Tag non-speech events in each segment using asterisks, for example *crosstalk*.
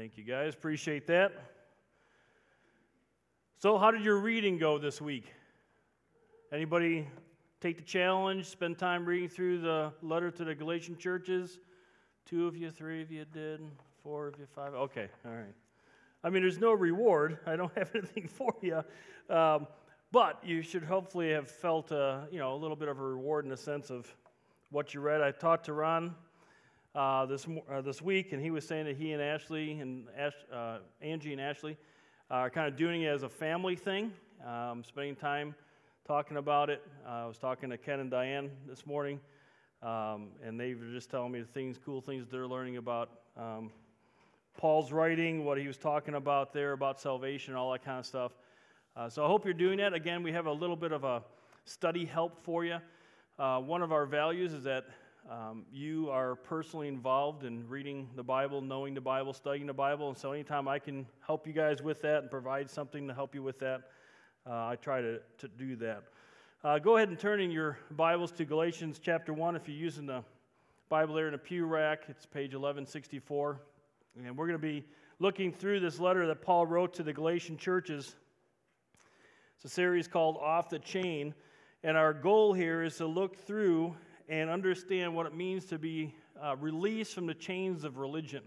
Thank you guys. Appreciate that. So, how did your reading go this week? Anybody take the challenge, spend time reading through the letter to the Galatian churches? Two of you, three of you did, four of you, five. Okay, all right. I mean, there's no reward. I don't *laughs* have anything for you. Um, but you should hopefully have felt a, you know, a little bit of a reward in the sense of what you read. I talked to Ron uh, this, uh, this week, and he was saying that he and Ashley and Ash, uh, Angie and Ashley are kind of doing it as a family thing, um, spending time talking about it. Uh, I was talking to Ken and Diane this morning, um, and they were just telling me the things, cool things they're learning about um, Paul's writing, what he was talking about there about salvation, all that kind of stuff. Uh, so I hope you're doing that. Again, we have a little bit of a study help for you. Uh, one of our values is that um, you are personally involved in reading the Bible, knowing the Bible, studying the Bible. And so, anytime I can help you guys with that and provide something to help you with that, uh, I try to, to do that. Uh, go ahead and turn in your Bibles to Galatians chapter 1 if you're using the Bible there in a pew rack. It's page 1164. And we're going to be looking through this letter that Paul wrote to the Galatian churches. It's a series called Off the Chain. And our goal here is to look through and understand what it means to be uh, released from the chains of religion.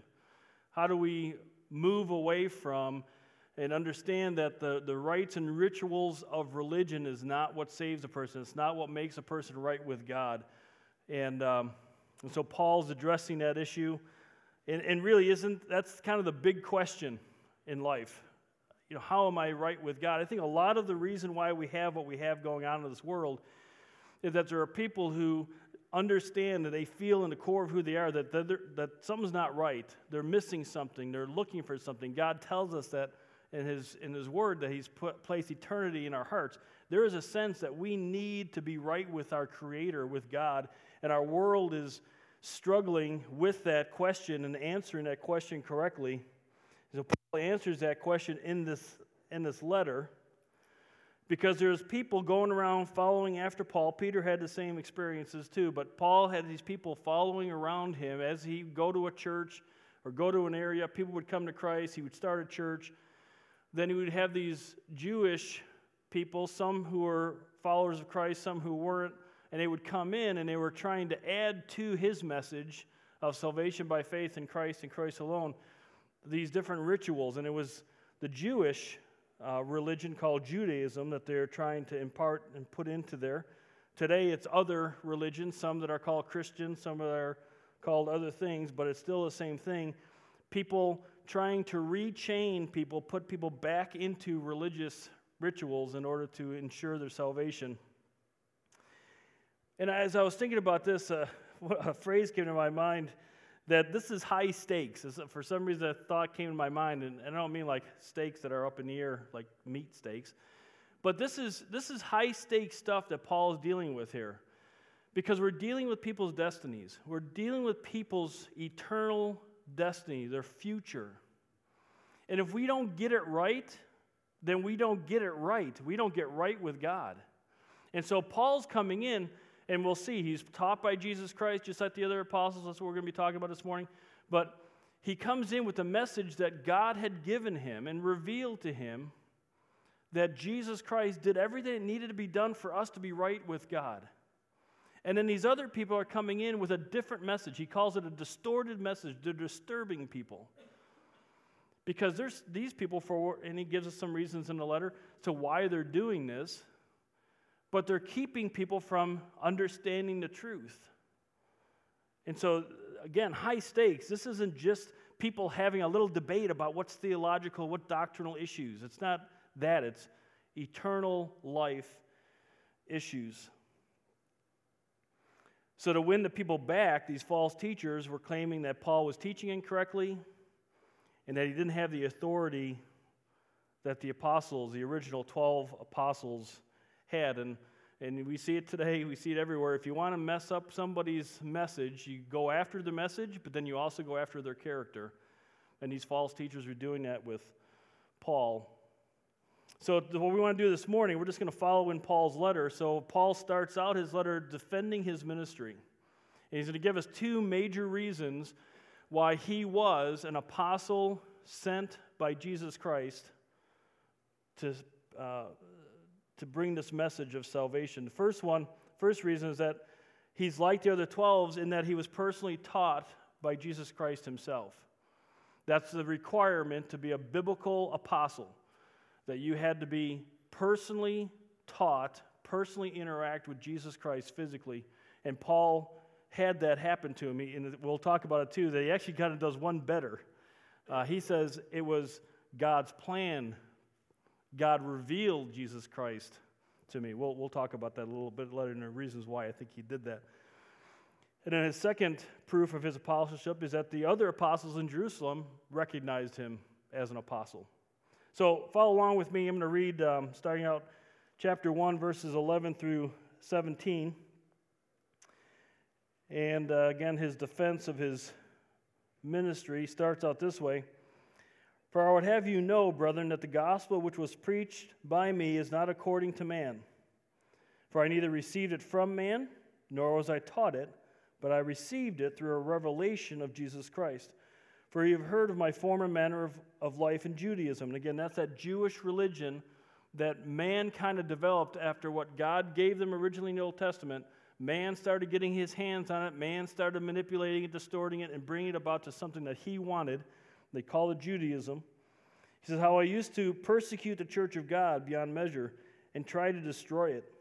How do we move away from and understand that the, the rites and rituals of religion is not what saves a person, it's not what makes a person right with God. And, um, and so Paul's addressing that issue. And, and really, isn't that's kind of the big question in life? You know, how am I right with God? I think a lot of the reason why we have what we have going on in this world is that there are people who understand that they feel in the core of who they are that, that something's not right. They're missing something. They're looking for something. God tells us that in His, in his Word that He's put, placed eternity in our hearts. There is a sense that we need to be right with our Creator, with God, and our world is struggling with that question and answering that question correctly. So Paul answers that question in this, in this letter because there's people going around following after Paul. Peter had the same experiences too, but Paul had these people following around him as he go to a church or go to an area. People would come to Christ. He would start a church. Then he would have these Jewish people, some who were followers of Christ, some who weren't, and they would come in and they were trying to add to his message of salvation by faith in Christ and Christ alone these different rituals. And it was the Jewish uh, religion called Judaism that they're trying to impart and put into there. Today, it's other religions, some that are called Christian, some that are called other things, but it's still the same thing. People trying to rechain people, put people back into religious rituals in order to ensure their salvation. And as I was thinking about this, uh, *laughs* a phrase came to my mind that this is high stakes. For some reason, a thought came to my mind, and I don't mean like stakes that are up in the air, like meat steaks, but this is, this is high stakes stuff that Paul is dealing with here. Because we're dealing with people's destinies. We're dealing with people's eternal destiny, their future. And if we don't get it right, then we don't get it right. We don't get right with God. And so Paul's coming in and we'll see, he's taught by Jesus Christ, just like the other apostles. That's what we're going to be talking about this morning. But he comes in with a message that God had given him and revealed to him that Jesus Christ did everything that needed to be done for us to be right with God. And then these other people are coming in with a different message. He calls it a distorted message. They're disturbing people. Because there's these people for, and he gives us some reasons in the letter to why they're doing this but they're keeping people from understanding the truth. And so, again, high stakes. This isn't just people having a little debate about what's theological, what doctrinal issues. It's not that, it's eternal life issues. So, to win the people back, these false teachers were claiming that Paul was teaching incorrectly and that he didn't have the authority that the apostles, the original 12 apostles, had. And, and we see it today, we see it everywhere. If you want to mess up somebody's message, you go after the message, but then you also go after their character. And these false teachers are doing that with Paul. So, what we want to do this morning, we're just going to follow in Paul's letter. So, Paul starts out his letter defending his ministry. And he's going to give us two major reasons why he was an apostle sent by Jesus Christ to, uh, to bring this message of salvation. The first one, first reason is that he's like the other 12s in that he was personally taught by Jesus Christ himself. That's the requirement to be a biblical apostle, that you had to be personally taught, personally interact with Jesus Christ physically. And Paul had that happen to him. And we'll talk about it too, that he actually kind of does one better. Uh, he says it was God's plan. God revealed Jesus Christ to me. We'll, we'll talk about that a little bit later and the reasons why I think he did that. And then his second proof of his apostleship is that the other apostles in Jerusalem recognized him as an apostle. So follow along with me. I'm going to read, um, starting out chapter 1, verses 11 through 17. And uh, again, his defense of his ministry starts out this way For I would have you know, brethren, that the gospel which was preached by me is not according to man. For I neither received it from man, nor was I taught it but I received it through a revelation of Jesus Christ. For you have heard of my former manner of, of life in Judaism. And again, that's that Jewish religion that man kind of developed after what God gave them originally in the Old Testament. Man started getting his hands on it, man started manipulating it, distorting it, and bringing it about to something that he wanted. They call it Judaism. He says, How I used to persecute the church of God beyond measure and try to destroy it.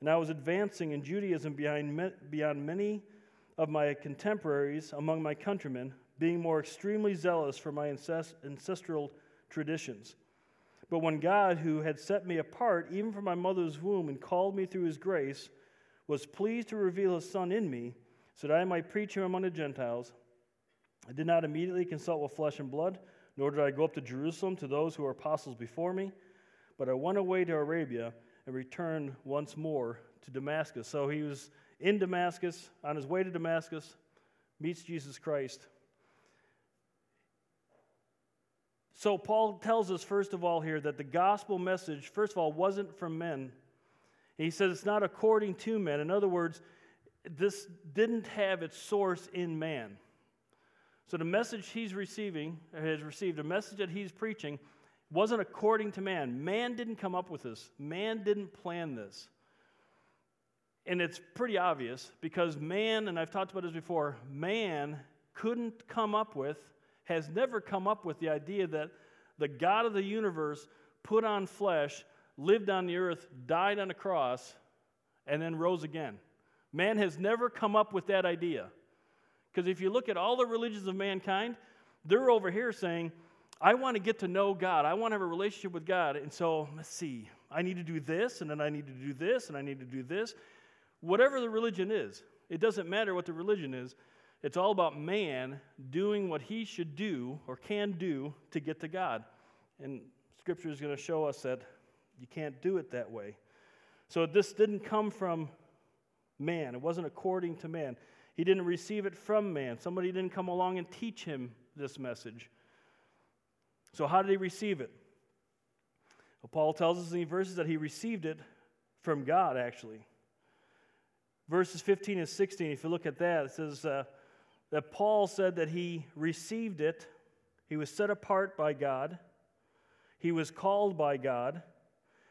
And I was advancing in Judaism beyond, beyond many of my contemporaries among my countrymen, being more extremely zealous for my ancestral traditions. But when God, who had set me apart even from my mother's womb and called me through his grace, was pleased to reveal his Son in me, so that I might preach him among the Gentiles, I did not immediately consult with flesh and blood, nor did I go up to Jerusalem to those who were apostles before me, but I went away to Arabia and returned once more to Damascus. So he was in Damascus, on his way to Damascus, meets Jesus Christ. So, Paul tells us, first of all, here that the gospel message, first of all, wasn't from men. He says it's not according to men. In other words, this didn't have its source in man. So, the message he's receiving, has received, a message that he's preaching, wasn't according to man. Man didn't come up with this, man didn't plan this. And it's pretty obvious because man, and I've talked about this before, man couldn't come up with, has never come up with the idea that the God of the universe put on flesh, lived on the earth, died on a cross, and then rose again. Man has never come up with that idea. Because if you look at all the religions of mankind, they're over here saying, I want to get to know God. I want to have a relationship with God. And so, let's see, I need to do this, and then I need to do this, and I need to do this whatever the religion is, it doesn't matter what the religion is. It's all about man doing what he should do or can do to get to God. And Scripture is going to show us that you can't do it that way. So this didn't come from man, it wasn't according to man. He didn't receive it from man. Somebody didn't come along and teach him this message. So, how did he receive it? Well, Paul tells us in these verses that he received it from God, actually verses 15 and 16, if you look at that, it says uh, that Paul said that he received it, he was set apart by God, he was called by God,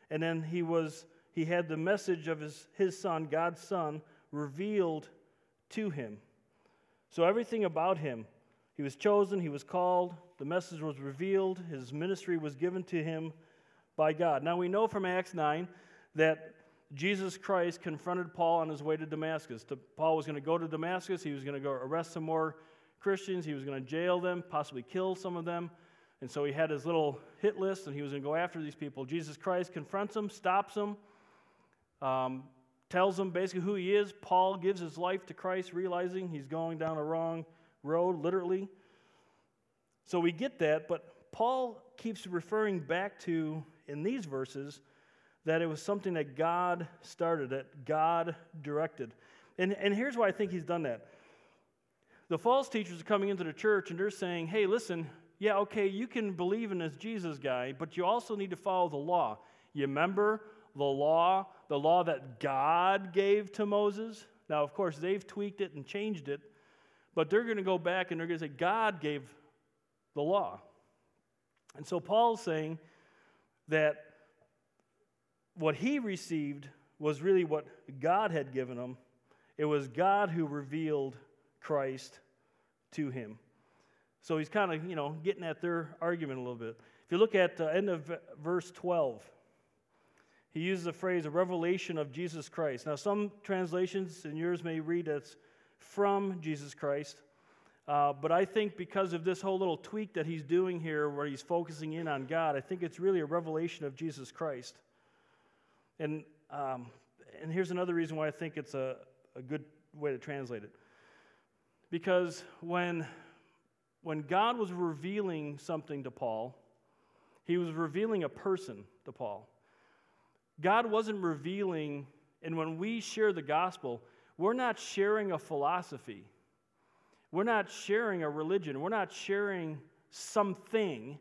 and then he was he had the message of his, his son, God's son, revealed to him. So everything about him, he was chosen, he was called, the message was revealed, his ministry was given to him by God. Now we know from Acts 9 that Jesus Christ confronted Paul on his way to Damascus. Paul was going to go to Damascus. He was going to go arrest some more Christians. He was going to jail them, possibly kill some of them. And so he had his little hit list and he was going to go after these people. Jesus Christ confronts them, stops them, um, tells them basically who he is. Paul gives his life to Christ, realizing he's going down a wrong road, literally. So we get that, but Paul keeps referring back to, in these verses, that it was something that God started, that God directed. And, and here's why I think he's done that. The false teachers are coming into the church and they're saying, hey, listen, yeah, okay, you can believe in this Jesus guy, but you also need to follow the law. You remember the law, the law that God gave to Moses? Now, of course, they've tweaked it and changed it, but they're going to go back and they're going to say, God gave the law. And so Paul's saying that what he received was really what God had given him. It was God who revealed Christ to him. So he's kind of, you know, getting at their argument a little bit. If you look at the end of verse 12, he uses the phrase a revelation of Jesus Christ. Now, some translations and yours may read as from Jesus Christ. Uh, but I think because of this whole little tweak that he's doing here, where he's focusing in on God, I think it's really a revelation of Jesus Christ. And, um, and here's another reason why I think it's a, a good way to translate it. Because when, when God was revealing something to Paul, he was revealing a person to Paul. God wasn't revealing, and when we share the gospel, we're not sharing a philosophy. We're not sharing a religion. We're not sharing something.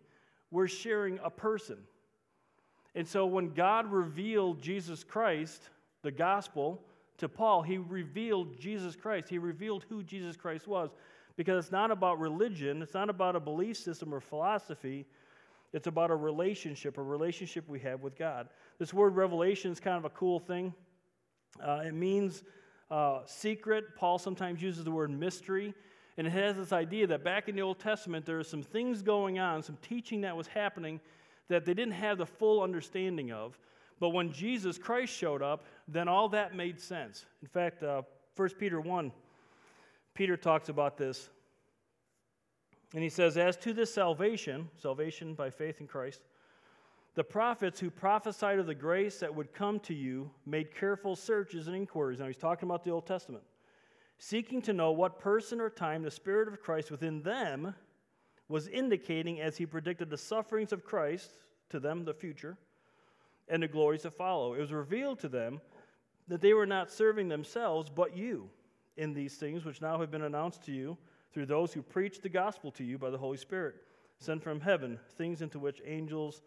We're sharing a person. And so when God revealed Jesus Christ, the gospel, to Paul, he revealed Jesus Christ. He revealed who Jesus Christ was. Because it's not about religion, it's not about a belief system or philosophy. It's about a relationship, a relationship we have with God. This word revelation is kind of a cool thing. Uh, it means uh, secret. Paul sometimes uses the word mystery. And it has this idea that back in the Old Testament, there are some things going on, some teaching that was happening that they didn't have the full understanding of. But when Jesus Christ showed up, then all that made sense. In fact, uh, 1 Peter 1, Peter talks about this. And he says, As to this salvation, salvation by faith in Christ, the prophets who prophesied of the grace that would come to you made careful searches and inquiries. Now he's talking about the Old Testament seeking to know what person or time the Spirit of Christ within them was indicating as he predicted the sufferings of Christ to them, the future, and the glories to follow. It was revealed to them that they were not serving themselves, but you in these things which now have been announced to you through those who preach the gospel to you by the Holy Spirit, sent from heaven, things into which angels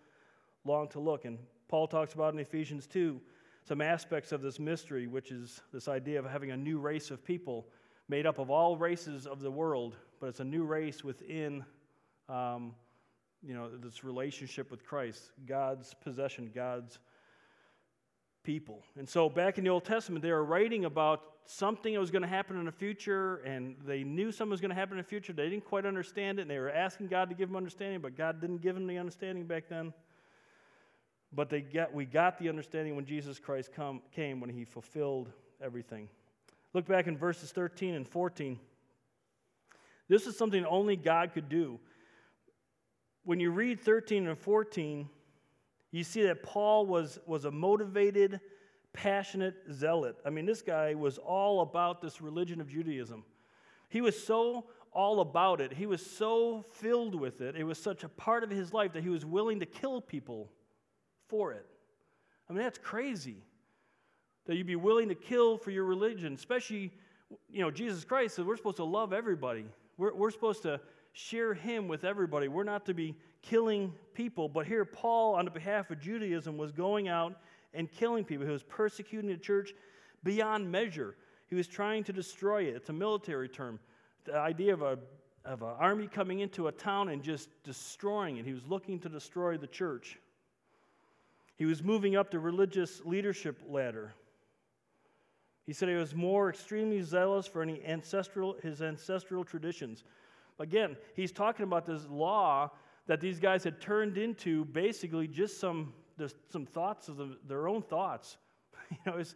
long to look. And Paul talks about in Ephesians 2 some aspects of this mystery, which is this idea of having a new race of people made up of all races of the world, but it's a new race within, um, you know, this relationship with Christ, God's possession, God's people. And so back in the Old Testament, they were writing about something that was going to happen in the future, and they knew something was going to happen in the future. They didn't quite understand it, and they were asking God to give them understanding, but God didn't give them the understanding back then. But they get, we got the understanding when Jesus Christ come, came, when he fulfilled everything. Look back in verses 13 and 14. This is something only God could do. When you read 13 and 14, you see that Paul was, was a motivated, passionate zealot. I mean, this guy was all about this religion of Judaism. He was so all about it, he was so filled with it, it was such a part of his life that he was willing to kill people for it. I mean, that's crazy that you'd be willing to kill for your religion, especially, you know, Jesus Christ said we're supposed to love everybody. We're, we're supposed to share him with everybody. We're not to be killing people. But here, Paul, on the behalf of Judaism, was going out and killing people. He was persecuting the church beyond measure. He was trying to destroy it. It's a military term. The idea of a of an army coming into a town and just destroying it. He was looking to destroy the church. He was moving up the religious leadership ladder. He said he was more extremely zealous for any ancestral, his ancestral traditions. Again, he's talking about this law that these guys had turned into basically just some, just some thoughts of the, their own thoughts. *laughs* you know, was,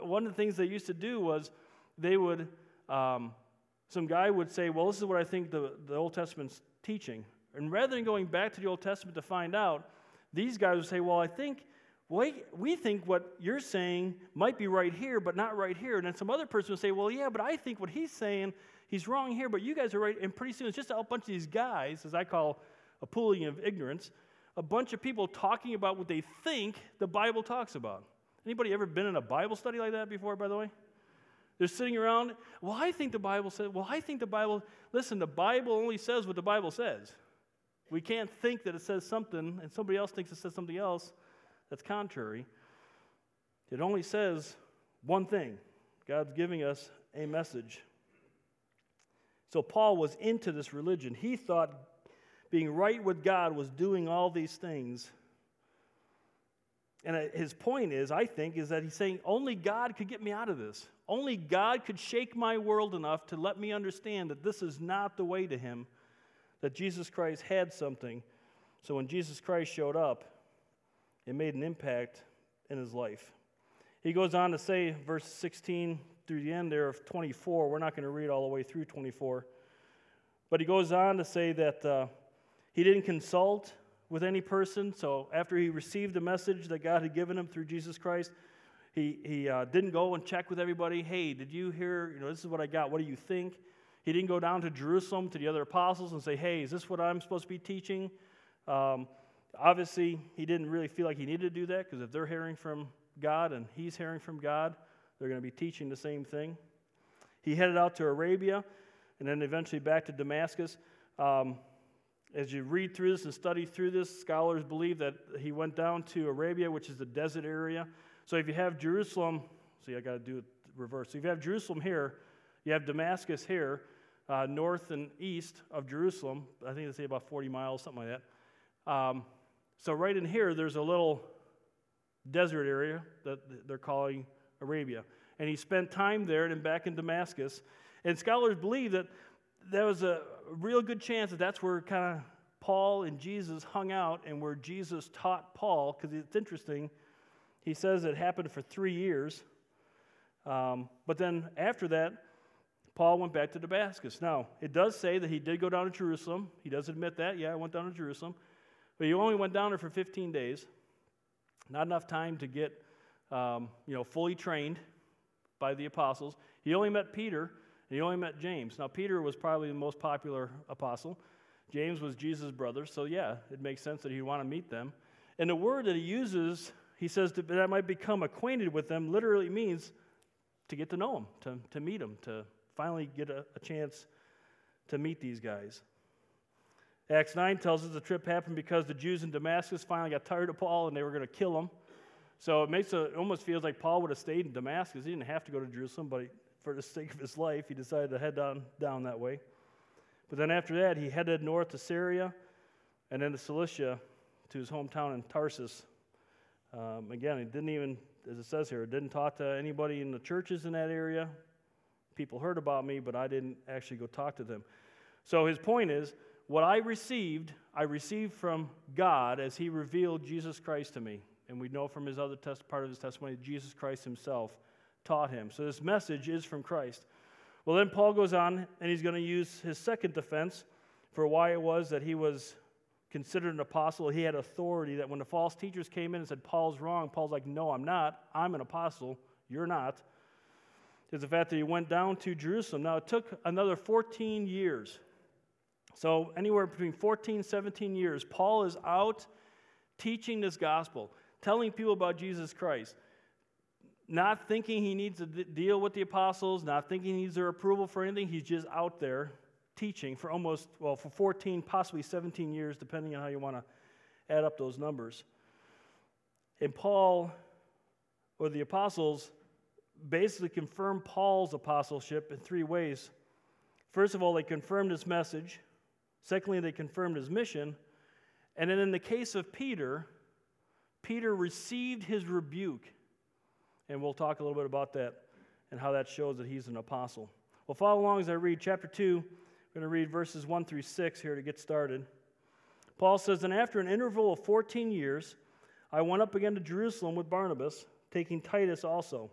one of the things they used to do was they would, um, some guy would say, Well, this is what I think the, the Old Testament's teaching. And rather than going back to the Old Testament to find out, these guys would say, Well, I think we, we think what you're saying might be right here, but not right here. And then some other person would say, Well, yeah, but I think what he's saying, he's wrong here, but you guys are right. And pretty soon it's just a bunch of these guys, as I call a pooling of ignorance, a bunch of people talking about what they think the Bible talks about. Anybody ever been in a Bible study like that before, by the way? They're sitting around, well, I think the Bible says, well, I think the Bible, listen, the Bible only says what the Bible says. We can't think that it says something and somebody else thinks it says something else that's contrary. It only says one thing God's giving us a message. So Paul was into this religion. He thought being right with God was doing all these things. And uh, his point is, I think, is that he's saying only God could get me out of this. Only God could shake my world enough to let me understand that this is not the way to him, that Jesus Christ had something. So when Jesus Christ showed up, it made an impact in his life. He goes on to say, verse 16 through the end there of 24, we're not going to read all the way through 24, but he goes on to say that uh, he didn't consult with any person. So after he received the message that God had given him through Jesus Christ, he, he uh, didn't go and check with everybody. Hey, did you hear? You know, this is what I got. What do you think? He didn't go down to Jerusalem to the other apostles and say, hey, is this what I'm supposed to be teaching? Um, obviously, he didn't really feel like he needed to do that because if they're hearing from God and he's hearing from God, they're going to be teaching the same thing. He headed out to Arabia and then eventually back to Damascus. Um, as you read through this and study through this, scholars believe that he went down to Arabia, which is the desert area. So if you have Jerusalem, see, I got to do it reverse. So if you have Jerusalem here, you have Damascus here, uh, north and east of Jerusalem. I think they say about 40 miles, something like that. Um, so right in here, there's a little desert area that they're calling Arabia. And he spent time there and back in Damascus. And scholars believe that there was a real good chance that that's where kind of Paul and Jesus hung out and where Jesus taught Paul, because it's interesting. He says it happened for three years. Um, but then after that, Paul went back to Damascus. Now, it does say that he did go down to Jerusalem. He does admit that. Yeah, I went down to Jerusalem. But he only went down there for 15 days. Not enough time to get, um, you know, fully trained by the apostles. He only met Peter, and he only met James. Now, Peter was probably the most popular apostle. James was Jesus' brother, so yeah, it makes sense that he'd want to meet them. And the word that he uses, he says that I might become acquainted with them, literally means to get to know them, to, to meet them, to finally get a, a chance to meet these guys. Acts 9 tells us the trip happened because the Jews in Damascus finally got tired of Paul and they were going to kill him. So it makes a, it almost feels like Paul would have stayed in Damascus. He didn't have to go to Jerusalem, but he, for the sake of his life, he decided to head down, down that way. But then after that, he headed north to Syria and then to Cilicia to his hometown in Tarsus. Um, again, he didn't even, as it says here, didn't talk to anybody in the churches in that area. People heard about me, but I didn't actually go talk to them. So his point is, what I received, I received from God as he revealed Jesus Christ to me. And we know from his other test, part of his testimony, Jesus Christ himself taught him. So this message is from Christ. Well, then Paul goes on and he's going to use his second defense for why it was that he was considered an apostle. He had authority that when the false teachers came in and said, Paul's wrong, Paul's like, No, I'm not. I'm an apostle. You're not. Is the fact that he went down to Jerusalem. Now, it took another 14 years. So, anywhere between 14 17 years, Paul is out teaching this gospel, telling people about Jesus Christ not thinking he needs to d- deal with the apostles, not thinking he needs their approval for anything. He's just out there teaching for almost, well, for 14, possibly 17 years, depending on how you want to add up those numbers. And Paul, or the apostles, basically confirmed Paul's apostleship in three ways. First of all, they confirmed his message. Secondly, they confirmed his mission. And then in the case of Peter, Peter received his rebuke and we'll talk a little bit about that and how that shows that he's an apostle. Well, follow along as I read chapter 2. We're going to read verses 1 through 6 here to get started. Paul says, And after an interval of 14 years, I went up again to Jerusalem with Barnabas, taking Titus also.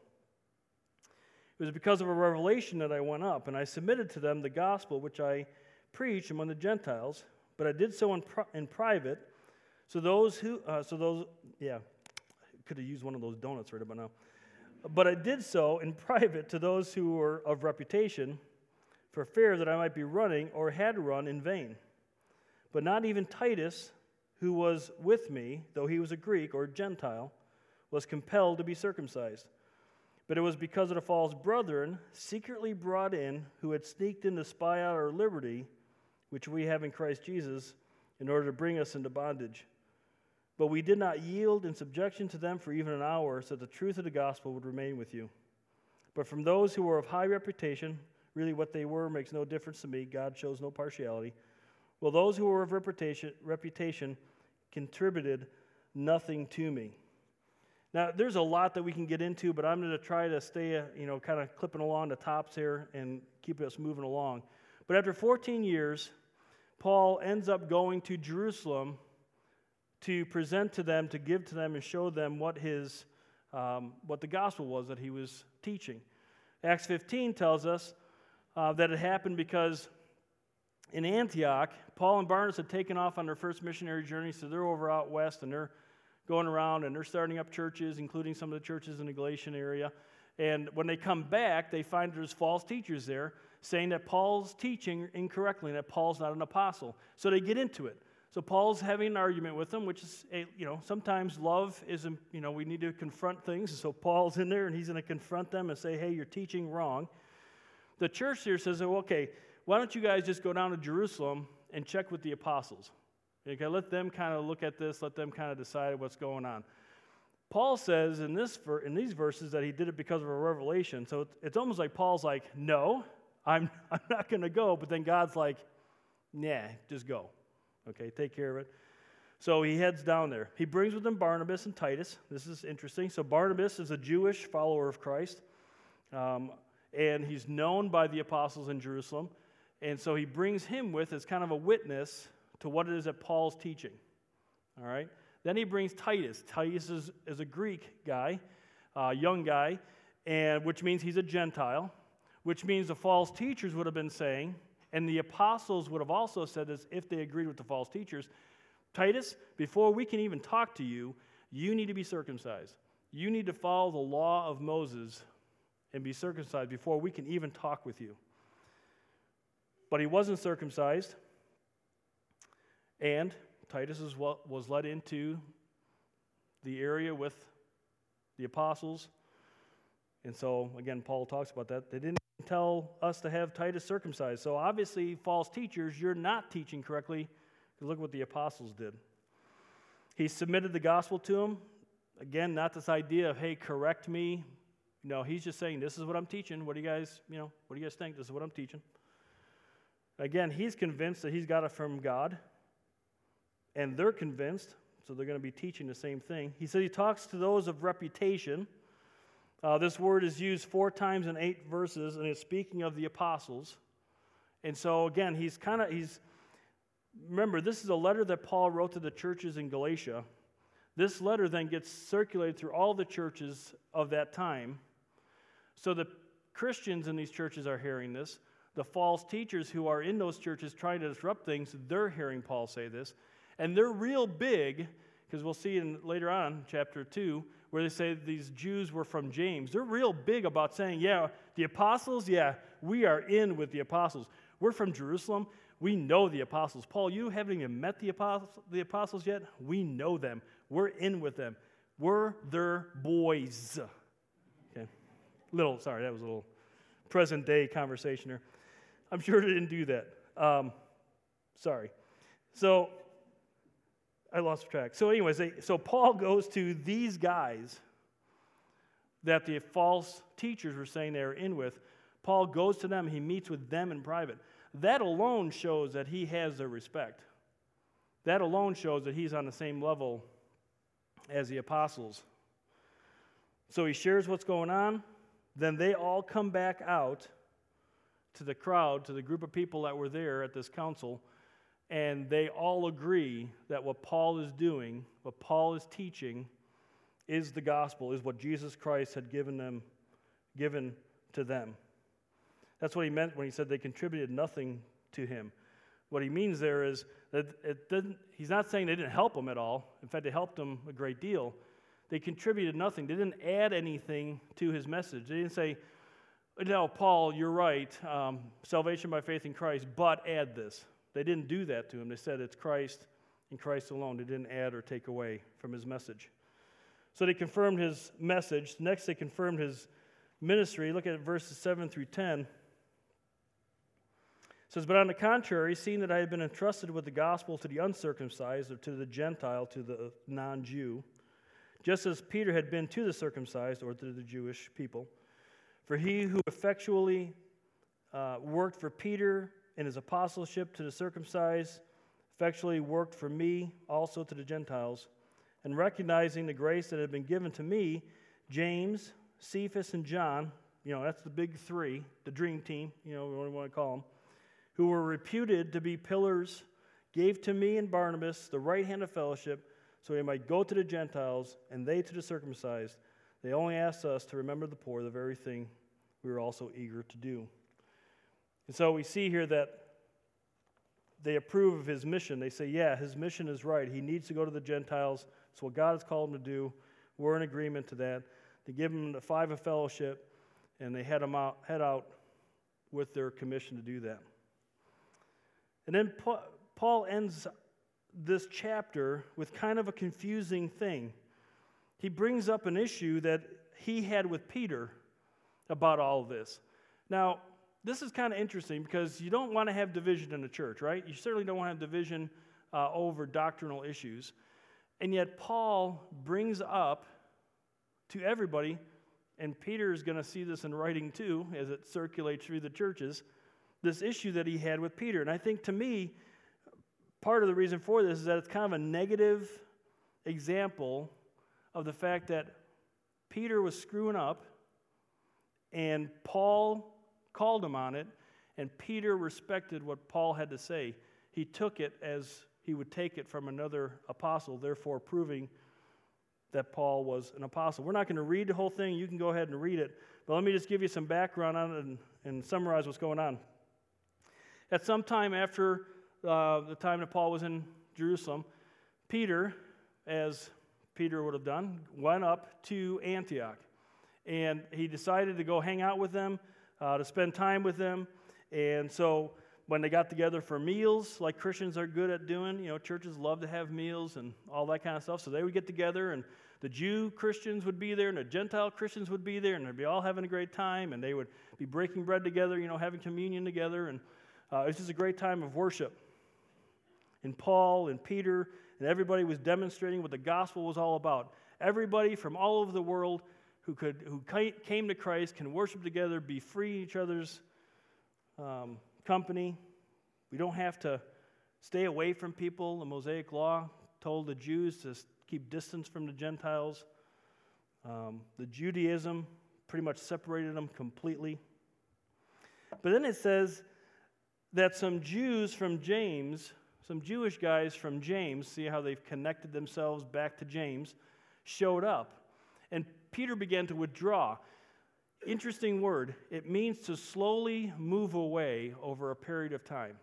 It was because of a revelation that I went up, and I submitted to them the gospel which I preached among the Gentiles, but I did so in, pri- in private. So those who, uh, so those, yeah, could have used one of those donuts right about now. But I did so in *laughs* private to those who were of reputation, for fear that I might be running or had run in vain. But not even Titus, who was with me, though he was a Greek or a Gentile, was compelled to be circumcised. But it was because of the false brethren, secretly brought in, who had sneaked in to spy out our liberty, which we have in Christ Jesus, in order to bring us into bondage. But we did not yield in subjection to them for even an hour, so that the truth of the gospel would remain with you. But from those who were of high reputation, really what they were makes no difference to me. God shows no partiality. Well, those who were of reputation, reputation contributed nothing to me. Now, there's a lot that we can get into, but I'm going to try to stay, uh, you know, kind of clipping along the tops here and keep us moving along. But after 14 years, Paul ends up going to Jerusalem to present to them, to give to them, and show them what his, um, what the gospel was that he was teaching. Acts 15 tells us uh, that it happened because in Antioch, Paul and Barnabas had taken off on their first missionary journey, so they're over out west and they're going around and they're starting up churches, including some of the churches in the Galatian area. And when they come back, they find there's false teachers there saying that Paul's teaching incorrectly and that Paul's not an apostle. So they get into it. So Paul's having an argument with them, which is, a, you know, sometimes love is, um, you know, we need to confront things. So Paul's in there and he's going to confront them and say, hey, you're teaching wrong. The church here says, okay, why don't you guys just go down to Jerusalem and check with the apostles? Okay, let them kind of look at this, let them kind of decide what's going on. Paul says in, this, in these verses that he did it because of a revelation. So it's almost like Paul's like, no, I'm, *laughs* I'm not going to go. But then God's like, nah, just go. Okay, take care of it. So he heads down there. He brings with him Barnabas and Titus. This is interesting. So Barnabas is a Jewish follower of Christ, um, and he's known by the apostles in Jerusalem. And so he brings him with as kind of a witness to what it is that Paul's teaching. All right? Then he brings Titus. Titus is, is a Greek guy, a young guy, and which means he's a Gentile, which means the false teachers would have been saying, and the apostles would have also said this if they agreed with the false teachers Titus, before we can even talk to you, you need to be circumcised. You need to follow the law of Moses and be circumcised before we can even talk with you. But he wasn't circumcised. And Titus is what was led into the area with the apostles. And so, again, Paul talks about that. They didn't tell us to have Titus circumcised. So, obviously, false teachers, you're not teaching correctly. Look what the apostles did. He submitted the gospel to him. Again, not this idea of, hey, correct me. No, he's just saying, this is what I'm teaching. What do you guys, you know, what do you guys think? This is what I'm teaching. Again, he's convinced that he's got it from God and they're convinced, so they're going to be teaching the same thing. He said he talks to those of reputation. Uh, this word is used four times in eight verses, and it's speaking of the apostles. And so, again, he's kind of, he's, remember, this is a letter that Paul wrote to the churches in Galatia. This letter then gets circulated through all the churches of that time. So the Christians in these churches are hearing this. The false teachers who are in those churches trying to disrupt things, they're hearing Paul say this. And they're real big, because we'll see in later on, chapter 2, where they say these Jews were from James. They're real big about saying, yeah, the apostles, yeah, we are in with the apostles. We're from Jerusalem. We know the apostles. Paul, you haven't even met the apostles, the apostles yet. We know them. We're in with them. We're their boys. Okay. Little, sorry, that was a little present day conversation here. I'm sure they didn't do that. Um, sorry. So I lost track. So, anyways, they, so Paul goes to these guys that the false teachers were saying they were in with. Paul goes to them, he meets with them in private. That alone shows that he has their respect. That alone shows that he's on the same level as the apostles. So he shares what's going on. Then they all come back out to the crowd, to the group of people that were there at this council and they all agree that what Paul is doing, what Paul is teaching, is the gospel, is what Jesus Christ had given them, given to them. That's what he meant when he said they contributed nothing to him. What he means there is that it didn't, he's not saying they didn't help him at all. In fact, they helped him a great deal. They contributed nothing. They didn't add anything to his message. They didn't say, no, Paul, you're right, um, salvation by faith in Christ, but add this. They didn't do that to him. They said it's Christ and Christ alone. They didn't add or take away from his message. So they confirmed his message. Next, they confirmed his ministry. Look at verses 7 through 10. It says, But on the contrary, seeing that I had been entrusted with the gospel to the uncircumcised, or to the Gentile, to the non Jew, just as Peter had been to the circumcised, or to the Jewish people, for he who effectually uh, worked for Peter and his apostleship to the circumcised effectually worked for me also to the Gentiles. And recognizing the grace that had been given to me, James, Cephas, and John, you know, that's the big three, the dream team, you know, we want to call them, who were reputed to be pillars, gave to me and Barnabas the right hand of fellowship, so we might go to the Gentiles and they to the circumcised. They only asked us to remember the poor, the very thing we were also eager to do. And so we see here that they approve of his mission. They say, yeah, his mission is right. He needs to go to the Gentiles. It's what God has called him to do. We're in agreement to that. They give him the five of fellowship, and they head, him out, head out with their commission to do that. And then Paul ends this chapter with kind of a confusing thing. He brings up an issue that he had with Peter about all this. Now, this is kind of interesting because you don't want to have division in the church, right? You certainly don't want to have division uh, over doctrinal issues. And yet, Paul brings up to everybody, and Peter is going to see this in writing too as it circulates through the churches, this issue that he had with Peter. And I think to me, part of the reason for this is that it's kind of a negative example of the fact that Peter was screwing up and Paul called him on it, and Peter respected what Paul had to say. He took it as he would take it from another apostle, therefore proving that Paul was an apostle. We're not going to read the whole thing. You can go ahead and read it. But let me just give you some background on it and, and summarize what's going on. At some time after uh, the time that Paul was in Jerusalem, Peter, as Peter would have done, went up to Antioch. And he decided to go hang out with them, uh, to spend time with them. And so when they got together for meals, like Christians are good at doing, you know, churches love to have meals and all that kind of stuff. So they would get together, and the Jew Christians would be there, and the Gentile Christians would be there, and they'd be all having a great time, and they would be breaking bread together, you know, having communion together. And uh, it was just a great time of worship. And Paul and Peter and everybody was demonstrating what the gospel was all about. Everybody from all over the world who, could, who came to Christ can worship together, be free in each other's um, company. We don't have to stay away from people. The Mosaic Law told the Jews to keep distance from the Gentiles. Um, the Judaism pretty much separated them completely. But then it says that some Jews from James, some Jewish guys from James, see how they've connected themselves back to James, showed up. Peter began to withdraw. Interesting word. It means to slowly move away over a period of time.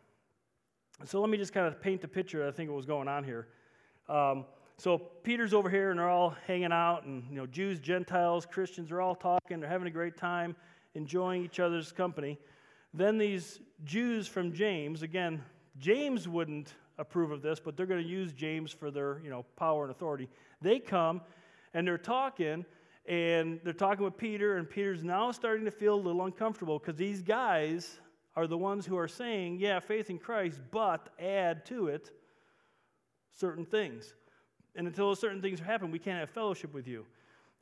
So let me just kind of paint the picture. I think what was going on here. Um, so Peter's over here, and they're all hanging out, and you know, Jews, Gentiles, Christians are all talking. They're having a great time, enjoying each other's company. Then these Jews from James, again, James wouldn't approve of this, but they're going to use James for their you know power and authority. They come, and they're talking, and they're talking with Peter, and Peter's now starting to feel a little uncomfortable because these guys are the ones who are saying, yeah, faith in Christ, but add to it certain things. And until those certain things happen, we can't have fellowship with you.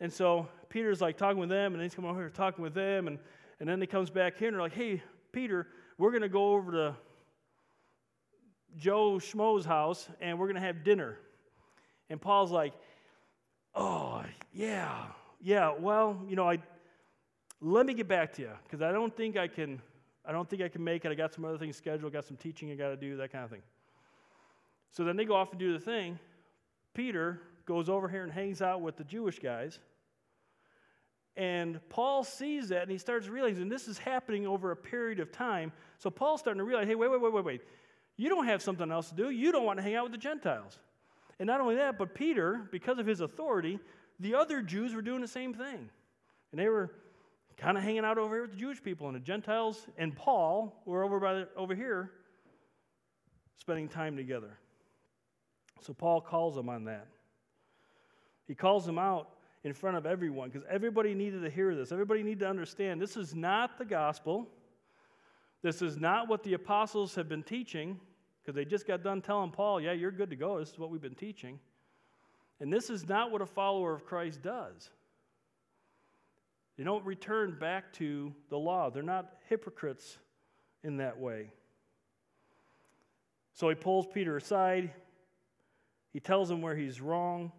And so Peter's like talking with them, and he's coming over here talking with them, and, and then he comes back here and they're like, hey, Peter, we're going to go over to Joe Schmo's house and we're going to have dinner. And Paul's like, oh, yeah, yeah, well, you know, I let me get back to you because I don't think I can. I don't think I can make it. I got some other things scheduled. Got some teaching I got to do. That kind of thing. So then they go off and do the thing. Peter goes over here and hangs out with the Jewish guys. And Paul sees that and he starts realizing this is happening over a period of time. So Paul's starting to realize hey, wait, wait, wait, wait, wait. You don't have something else to do. You don't want to hang out with the Gentiles. And not only that, but Peter, because of his authority, the other Jews were doing the same thing. And they were kind of hanging out over here with the Jewish people, and the Gentiles and Paul were over, by the, over here spending time together. So Paul calls them on that. He calls them out in front of everyone because everybody needed to hear this. Everybody needed to understand this is not the gospel. This is not what the apostles have been teaching because they just got done telling Paul, yeah, you're good to go. This is what we've been teaching. And this is not what a follower of Christ does. They don't return back to the law, they're not hypocrites in that way. So he pulls Peter aside. He tells him where he's wrong.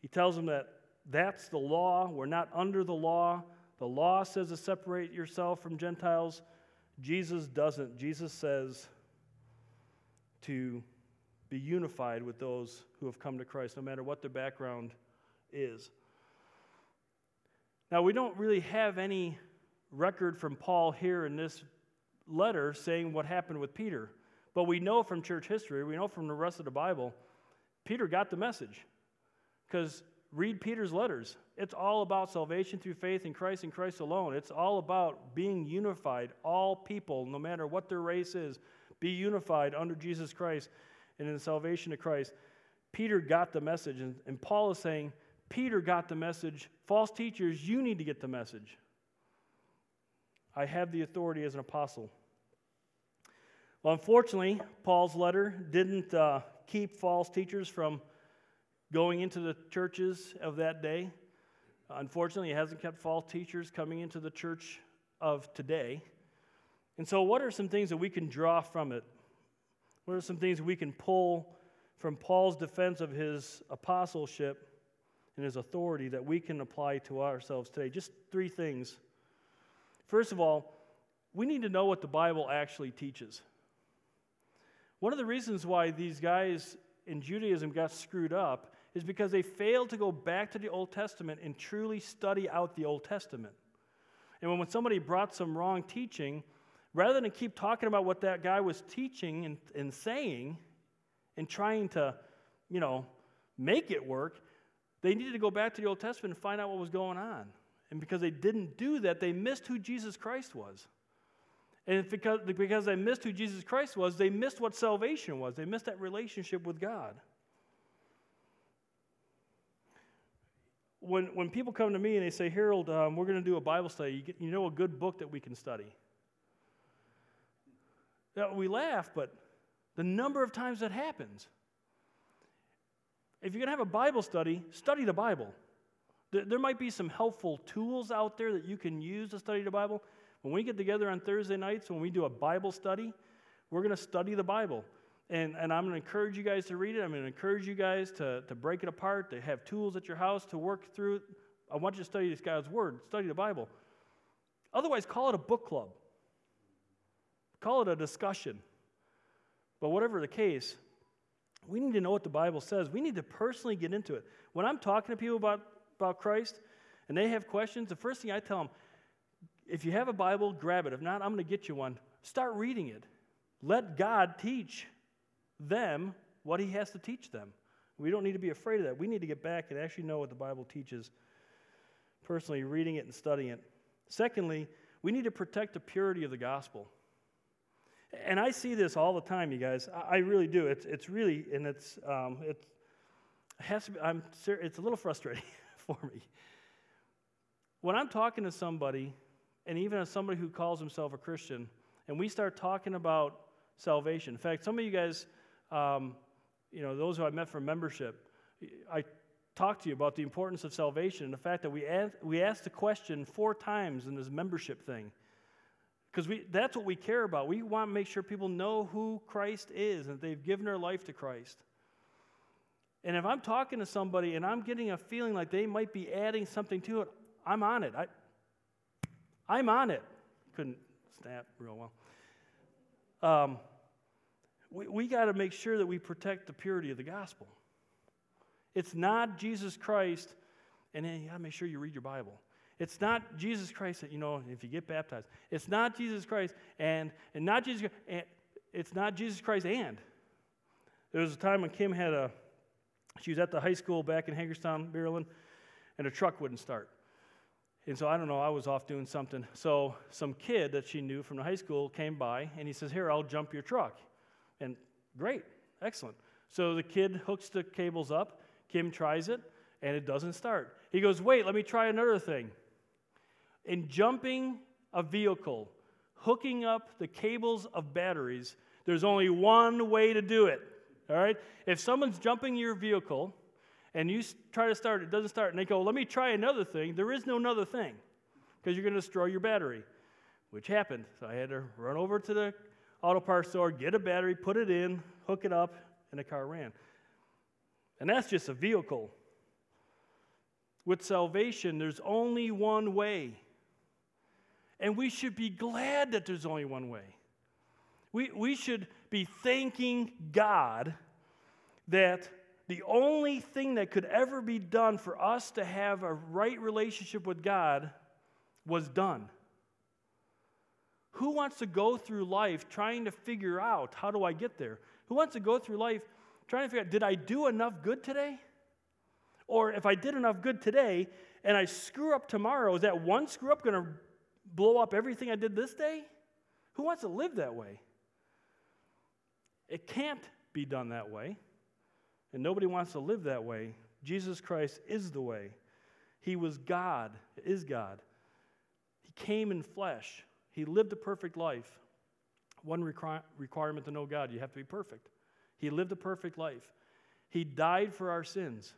He tells him that that's the law. We're not under the law. The law says to separate yourself from Gentiles. Jesus doesn't. Jesus says to be unified with those who have come to Christ, no matter what their background is. Now, we don't really have any record from Paul here in this letter saying what happened with Peter, but we know from church history, we know from the rest of the Bible, Peter got the message. Because read Peter's letters. It's all about salvation through faith in Christ and Christ alone. It's all about being unified. All people, no matter what their race is, be unified under Jesus Christ and in the salvation of Christ. Peter got the message, and, and Paul is saying, Peter got the message. False teachers, you need to get the message. I have the authority as an apostle. Well, unfortunately, Paul's letter didn't uh, keep false teachers from going into the churches of that day. Unfortunately, it hasn't kept false teachers coming into the church of today. And so, what are some things that we can draw from it? What are some things we can pull from Paul's defense of his apostleship and his authority that we can apply to ourselves today? Just three things. First of all, we need to know what the Bible actually teaches. One of the reasons why these guys in Judaism got screwed up is because they failed to go back to the Old Testament and truly study out the Old Testament. And when somebody brought some wrong teaching, rather than keep talking about what that guy was teaching and, and saying and trying to, you know, make it work, they needed to go back to the Old Testament and find out what was going on. And because they didn't do that, they missed who Jesus Christ was. And because, because they missed who Jesus Christ was, they missed what salvation was. They missed that relationship with God. when, when people come to me and they say, Harold, um, we're going to do a Bible study, you, get, you know a good book that we can study? We laugh, but the number of times that happens. If you're going to have a Bible study, study the Bible. There, there might be some helpful tools out there that you can use to study the Bible. When we get together on Thursday nights, when we do a Bible study, we're going to study the Bible. And, and I'm going to encourage you guys to read it. I'm going to encourage you guys to, to break it apart, to have tools at your house to work through. I want you to study this God's Word, study the Bible. Otherwise, call it a book club, call it a discussion. But whatever the case, we need to know what the Bible says. We need to personally get into it. When I'm talking to people about, about Christ and they have questions, the first thing I tell them if you have a Bible, grab it. If not, I'm going to get you one. Start reading it. Let God teach them what he has to teach them. We don't need to be afraid of that. We need to get back and actually know what the Bible teaches, personally, reading it and studying it. Secondly, we need to protect the purity of the gospel. And I see this all the time, you guys. I really do. It's, it's really, and it's, um, it has to be, I'm, it's a little frustrating *laughs* for me. When I'm talking to somebody, and even as somebody who calls himself a Christian, and we start talking about salvation. In fact, some of you guys um, you know, those who I met for membership, I talked to you about the importance of salvation and the fact that we, we asked the question four times in this membership thing. Because that's what we care about. We want to make sure people know who Christ is and they've given their life to Christ. And if I'm talking to somebody and I'm getting a feeling like they might be adding something to it, I'm on it. I, I'm on it. Couldn't snap real well. Um, we, we got to make sure that we protect the purity of the gospel. It's not Jesus Christ, and then you got to make sure you read your Bible. It's not Jesus Christ that, you know, if you get baptized. It's not Jesus Christ and, and not Jesus and it's not Jesus Christ and. There was a time when Kim had a, she was at the high school back in Hagerstown, Maryland, and a truck wouldn't start. And so I don't know, I was off doing something. So some kid that she knew from the high school came by and he says, Here, I'll jump your truck. And great, excellent. So the kid hooks the cables up, Kim tries it, and it doesn't start. He goes, Wait, let me try another thing. In jumping a vehicle, hooking up the cables of batteries, there's only one way to do it. All right? If someone's jumping your vehicle and you try to start, it doesn't start, and they go, Let me try another thing, there is no another thing because you're going to destroy your battery, which happened. So I had to run over to the auto parts store, get a battery, put it in, hook it up, and the car ran. And that's just a vehicle. With salvation, there's only one way. And we should be glad that there's only one way. We, we should be thanking God that the only thing that could ever be done for us to have a right relationship with God was done. Who wants to go through life trying to figure out how do I get there? Who wants to go through life trying to figure out did I do enough good today? Or if I did enough good today and I screw up tomorrow, is that one screw up going to blow up everything I did this day? Who wants to live that way? It can't be done that way. And nobody wants to live that way. Jesus Christ is the way. He was God, is God. He came in flesh. He lived a perfect life. One requir- requirement to know God, you have to be perfect. He lived a perfect life. He died for our sins.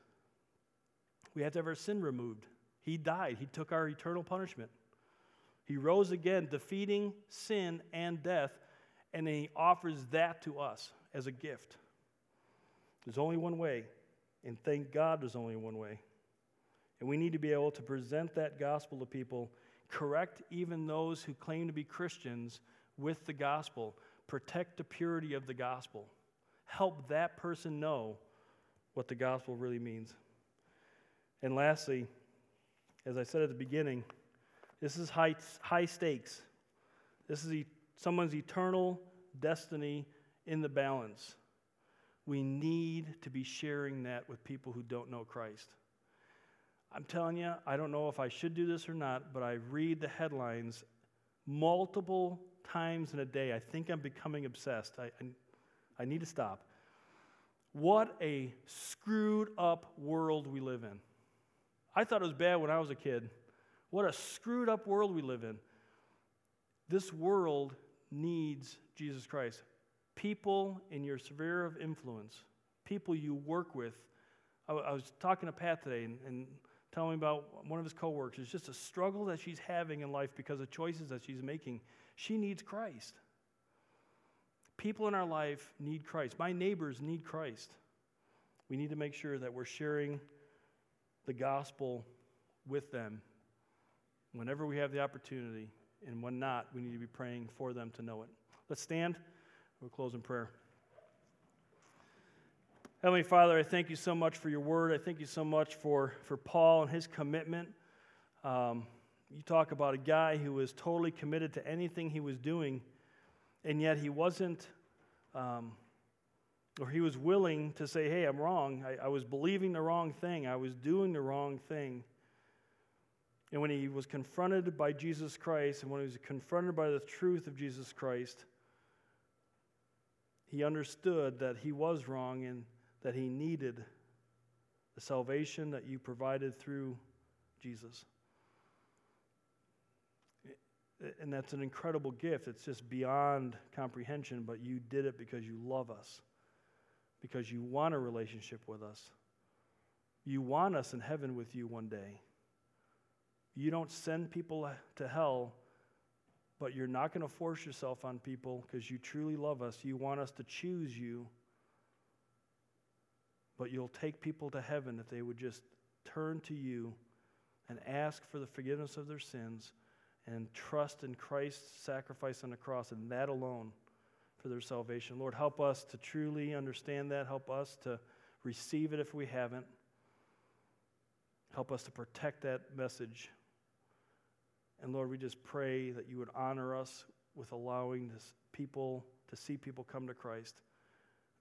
We have to have our sin removed. He died. He took our eternal punishment. He rose again, defeating sin and death, and he offers that to us as a gift. There's only one way, and thank God there's only one way. And we need to be able to present that gospel to people, correct even those who claim to be Christians with the gospel, protect the purity of the gospel, help that person know what the gospel really means. And lastly, as I said at the beginning, this is high, high stakes. This is e- someone's eternal destiny in the balance. We need to be sharing that with people who don't know Christ. I'm telling you, I don't know if I should do this or not, but I read the headlines multiple times in a day. I think I'm becoming obsessed. I, I, I need to stop. What a screwed up world we live in. I thought it was bad when I was a kid. What a screwed up world we live in. This world needs Jesus Christ. People in your sphere of influence, people you work with. I, I was talking to Pat today and, and telling me about one of his coworkers. It's just a struggle that she's having in life because of choices that she's making. She needs Christ. People in our life need Christ. My neighbors need Christ. We need to make sure that we're sharing the gospel with them whenever we have the opportunity. And when not, we need to be praying for them to know it. Let's stand. We'll close in prayer. Heavenly Father, I thank you so much for your word. I thank you so much for, for Paul and his commitment. Um, you talk about a guy who was totally committed to anything he was doing, and yet he wasn't, um, or he was willing to say, Hey, I'm wrong. I, I was believing the wrong thing, I was doing the wrong thing. And when he was confronted by Jesus Christ, and when he was confronted by the truth of Jesus Christ, he understood that he was wrong and that he needed the salvation that you provided through Jesus. And that's an incredible gift. It's just beyond comprehension, but you did it because you love us, because you want a relationship with us. You want us in heaven with you one day. You don't send people to hell, but you're not going to force yourself on people because you truly love us. You want us to choose you, but you'll take people to heaven if they would just turn to you and ask for the forgiveness of their sins and trust in Christ's sacrifice on the cross and that alone for their salvation. Lord, help us to truly understand that. Help us to receive it if we haven't. Help us to protect that message and Lord, we just pray that you would honor us with allowing this people to see people come to Christ,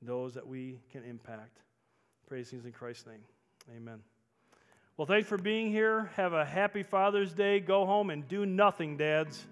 those that we can impact. Praise things in Christ's name. Amen. Well, thanks for being here. Have a happy Father's Day. Go home and do nothing, dads.